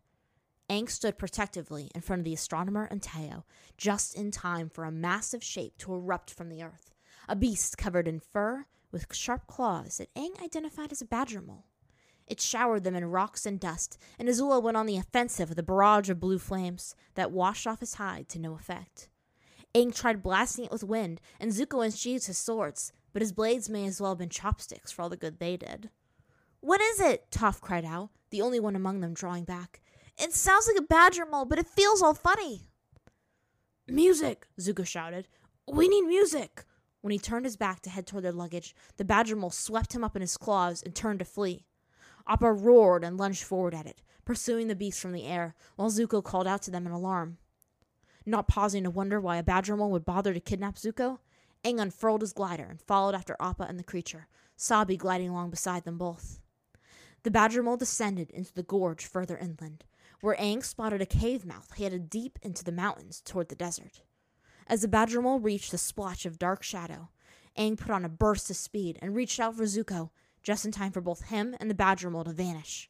Aang stood protectively in front of the astronomer and Teo, just in time for a massive shape to erupt from the earth. A beast covered in fur with sharp claws that Aang identified as a badger mole. It showered them in rocks and dust, and Azula went on the offensive with a barrage of blue flames that washed off his hide to no effect. Aang tried blasting it with wind, and Zuko unsheathed his swords, but his blades may as well have been chopsticks for all the good they did. What is it? Toph cried out, the only one among them drawing back. It sounds like a badger mole, but it feels all funny. Music! Zuko shouted. We need music! When he turned his back to head toward their luggage, the badger mole swept him up in his claws and turned to flee. Appa roared and lunged forward at it, pursuing the beast from the air, while Zuko called out to them in alarm. Not pausing to wonder why a badger mole would bother to kidnap Zuko, Aang unfurled his glider and followed after Appa and the creature, Sabi gliding along beside them both. The badger mole descended into the gorge further inland, where Aang spotted a cave mouth headed deep into the mountains toward the desert. As the badger mole reached the splotch of dark shadow, Aang put on a burst of speed and reached out for Zuko, just in time for both him and the badger mole to vanish.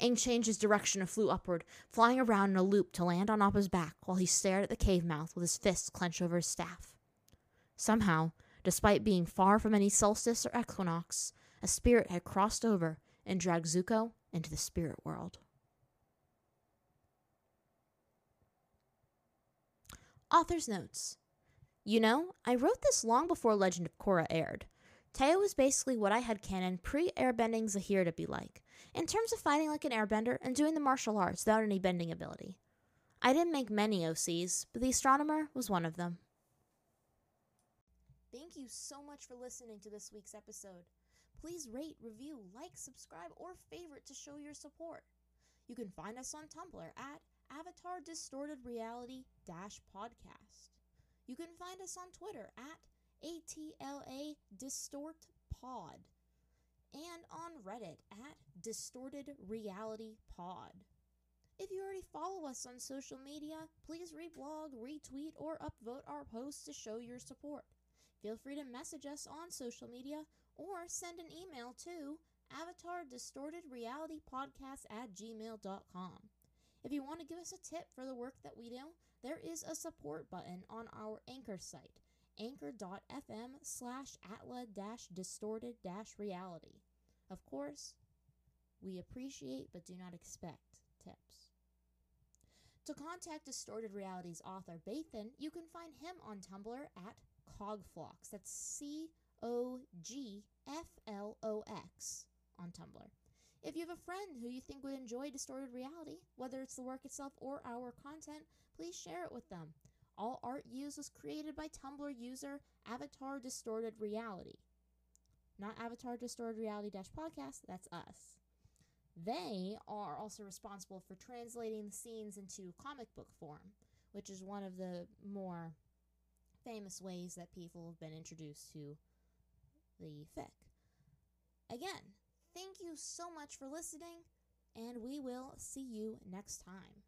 Aang changed his direction and flew upward, flying around in a loop to land on Appa's back while he stared at the cave mouth with his fists clenched over his staff. Somehow, despite being far from any solstice or equinox, a spirit had crossed over and dragged Zuko into the spirit world. Author's Notes You know, I wrote this long before Legend of Korra aired. Teo was basically what I had canon pre airbending Zahir to be like, in terms of fighting like an airbender and doing the martial arts without any bending ability. I didn't make many OCs, but the astronomer was one of them. Thank you so much for listening to this week's episode. Please rate, review, like, subscribe, or favorite to show your support. You can find us on Tumblr at Avatar Distorted Reality Dash Podcast. You can find us on Twitter at ATLA Distort Pod and on Reddit at Distorted Reality Pod. If you already follow us on social media, please reblog, retweet, or upvote our posts to show your support. Feel free to message us on social media or send an email to avatar distorted reality podcast at gmail.com. If you want to give us a tip for the work that we do, there is a support button on our anchor site, anchor.fm slash atla distorted reality. Of course, we appreciate but do not expect tips. To contact Distorted Reality's author, Bathan, you can find him on Tumblr at Cogflox. That's C O G F L O X on Tumblr. If you have a friend who you think would enjoy Distorted Reality, whether it's the work itself or our content, please share it with them. All art used was created by Tumblr user Avatar Distorted Reality. Not Avatar Distorted Reality Podcast, that's us. They are also responsible for translating the scenes into comic book form, which is one of the more famous ways that people have been introduced to the fic. Again, thank you so much for listening, and we will see you next time.